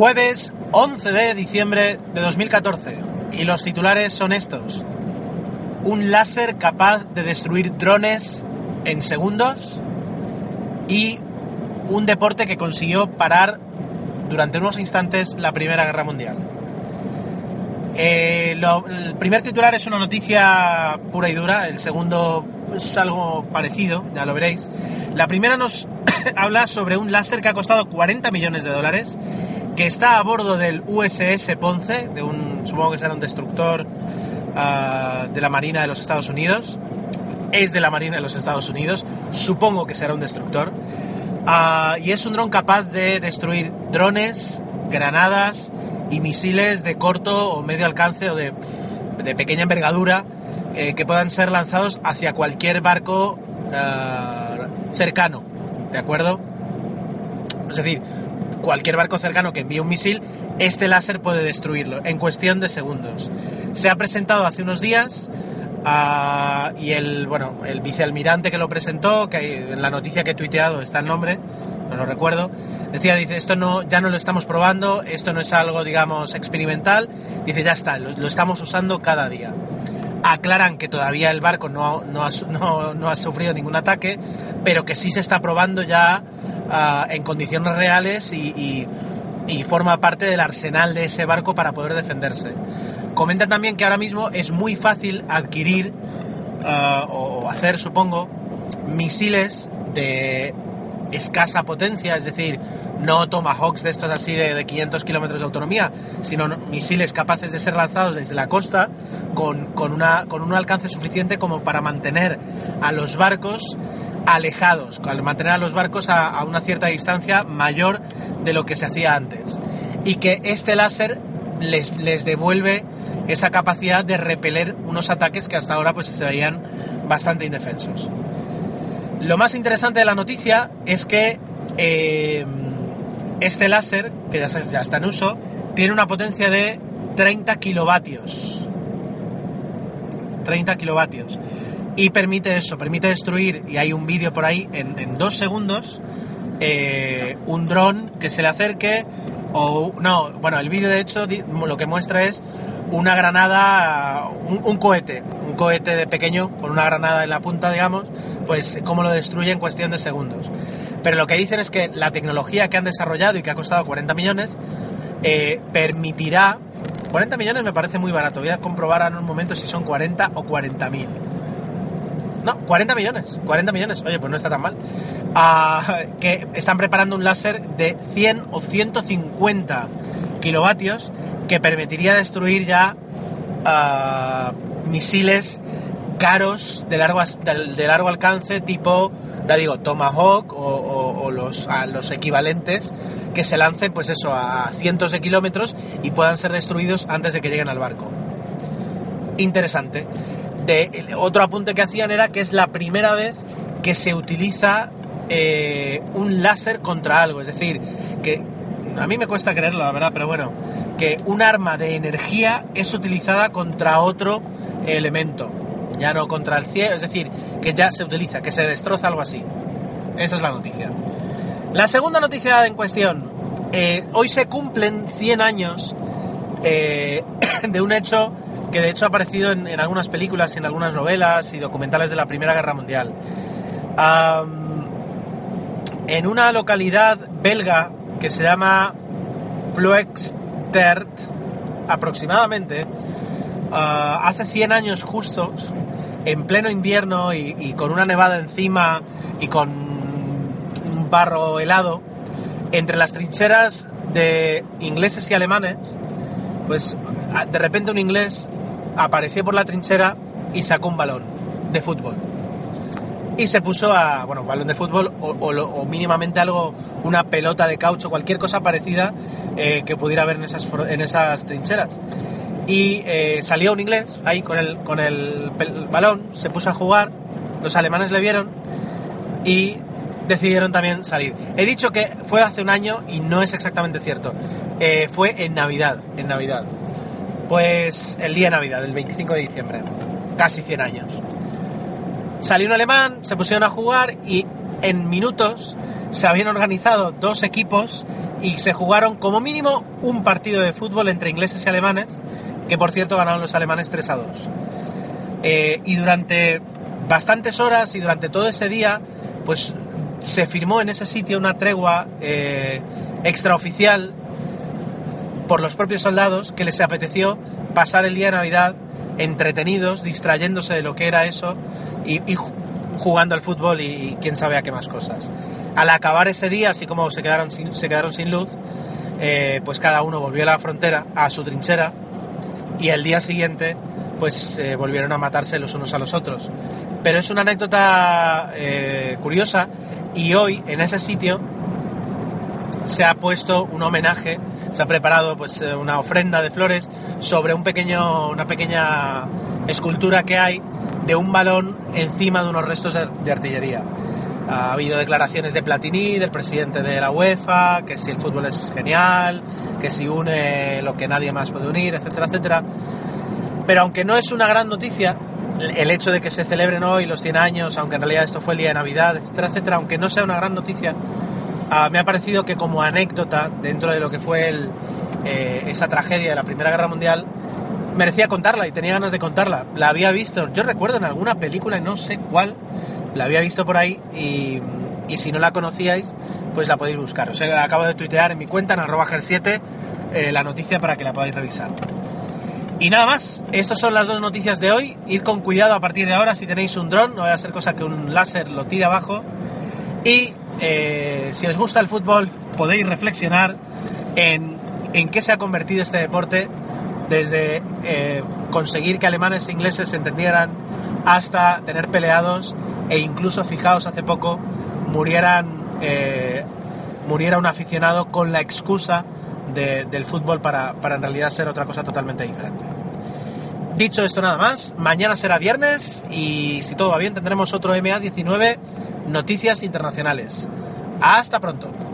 Jueves 11 de diciembre de 2014 y los titulares son estos. Un láser capaz de destruir drones en segundos y un deporte que consiguió parar durante unos instantes la Primera Guerra Mundial. Eh, el primer titular es una noticia pura y dura, el segundo es algo parecido, ya lo veréis. La primera nos habla sobre un láser que ha costado 40 millones de dólares, que está a bordo del USS Ponce, de un, supongo que será un destructor ah, de la Marina de los Estados Unidos. Es de la Marina de los Estados Unidos, supongo que será un destructor. Ah, y es un dron capaz de destruir drones, granadas y misiles de corto o medio alcance o de, de pequeña envergadura eh, que puedan ser lanzados hacia cualquier barco ah, cercano, ¿de acuerdo? Es decir, cualquier barco cercano que envíe un misil, este láser puede destruirlo en cuestión de segundos. Se ha presentado hace unos días ah, y el, bueno, el vicealmirante que lo presentó, que en la noticia que he tuiteado está el nombre, no lo recuerdo, decía, dice, esto no, ya no lo estamos probando, esto no es algo, digamos, experimental, dice, ya está, lo, estamos usando cada día. Aclaran que todavía el barco no, no, no- no ha sufrido ningún ataque, pero que sí se está probando ya ah, en condiciones reales y, y- y forma parte del arsenal de ese barco para poder defenderse. Comentan también que ahora mismo es muy fácil adquirir ah, o hacer, supongo, misiles de escasa potencia, es decir, no tomahawks de estos así de, de 500 kilómetros de autonomía, sino no- misiles capaces de ser lanzados desde la costa con, con una, con un alcance suficiente como para mantener a los barcos alejados, al mantener a los barcos a, una cierta distancia mayor de lo que se hacía antes. Y que este láser les, devuelve esa capacidad de repeler unos ataques que hasta ahora pues se veían bastante indefensos. Lo más interesante de la noticia es que eh, este láser, que ya, se- ya está en uso, tiene una potencia de 30 kilovatios. 30 kilovatios. Y permite eso, permite destruir, y hay un vídeo por ahí en, dos segundos, eh, un dron que se le acerque, o no, bueno, el vídeo de hecho lo que muestra es una granada, un, un cohete, un cohete de pequeño con una granada en la punta, digamos, pues cómo lo destruye en cuestión de segundos. Pero lo que dicen es que la tecnología que han desarrollado y que ha costado 40 millones eh, permitirá... 40 millones me parece muy barato, voy a comprobar en un momento si son 40 o 40 mil. No, 40 millones, 40 millones, oye, pues no está tan mal. Ah, que están preparando un láser de 100 o 150 kilovatios que permitiría destruir ya ah, misiles caros de largo, de, largo alcance tipo, ya digo, Tomahawk o, los, los equivalentes que se lancen pues eso a cientos de kilómetros y puedan ser destruidos antes de que lleguen al barco interesante. Otro apunte que hacían era que es la primera vez que se utiliza eh, un láser contra algo. Es decir, que a mí me cuesta creerlo, la verdad, pero bueno, que un arma de energía es utilizada contra otro elemento. Ya no contra el cielo, es decir, que ya se utiliza, que se destroza algo así. Esa es la noticia. La segunda noticia en cuestión. eh, hoy se cumplen 100 años eh, de un hecho que de hecho ha aparecido en, algunas películas, en algunas novelas y documentales de la Primera Guerra Mundial. En una localidad belga que se llama Ploegstert, aproximadamente, ah, hace 100 años justos, en pleno invierno y, y con una nevada encima y con un barro helado, entre las trincheras de ingleses y alemanes, pues de repente un inglés apareció por la trinchera y sacó un balón de fútbol. y se puso a, bueno, balón de fútbol o, o mínimamente algo, una pelota de caucho, cualquier cosa parecida eh, que pudiera haber en esas, en esas trincheras. Y eh, salió un inglés ahí con el, con el balón, se puso a jugar, los alemanes le vieron y decidieron también salir. He dicho que fue hace un año y no es exactamente cierto. Eh, fue en Navidad, en Navidad. Pues el día de Navidad, el 25 de diciembre. Casi 100 años. Salió un alemán, se pusieron a jugar y en minutos se habían organizado dos equipos y se jugaron como mínimo un partido de fútbol entre ingleses y alemanes, que por cierto ganaron los alemanes 3 a 2. Eh, y durante bastantes horas y durante todo ese día, pues se firmó en ese sitio una tregua eh, extraoficial por los propios soldados que les apeteció pasar el día de Navidad entretenidos, distrayéndose de lo que era eso y, y ju- jugando al fútbol y, quién sabe qué más cosas. Al acabar ese día, así como se quedaron sin, se quedaron sin luz, eh, pues cada uno volvió a la frontera, a su trinchera, y el día siguiente pues eh, volvieron a matarse los unos a los otros. Pero es una anécdota eh, curiosa y hoy en ese sitio se ha puesto un homenaje, se ha preparado pues eh, una ofrenda de flores sobre un pequeño, una pequeña escultura que hay de un balón encima de unos restos de, artillería. Ha habido declaraciones de Platini, del presidente de la UEFA, que si el fútbol es genial, que si une lo que nadie más puede unir, etcétera, etcétera. Pero aunque no es una gran noticia, el hecho de que se celebren hoy los 100 años, aunque en realidad esto fue el día de Navidad, etcétera, etcétera, aunque no sea una gran noticia, ah, me ha parecido que como anécdota dentro de lo que fue eh, esa tragedia de la Primera Guerra Mundial, merecía contarla y tenía ganas de contarla. La había visto, yo recuerdo en alguna película, no sé cuál, la había visto por ahí y, si no la conocíais, pues la podéis buscar. Os acabo de tuitear en mi cuenta, en arroba ger7, eh, la noticia para que la podáis revisar. Y nada más, estas son las dos noticias de hoy. Id con cuidado a partir de ahora si tenéis un dron, no vaya a ser cosa que un láser lo tire abajo. Y eh, si os gusta el fútbol, podéis reflexionar en, en qué se ha convertido este deporte desde eh, conseguir que alemanes e ingleses se entendieran hasta tener peleados e incluso, fijaos, hace poco murieran, eh, muriera un aficionado con la excusa de- del fútbol para, para en realidad ser otra cosa totalmente diferente. Dicho esto nada más, mañana será viernes y si todo va bien tendremos otro MA19 Noticias Internacionales. Hasta pronto.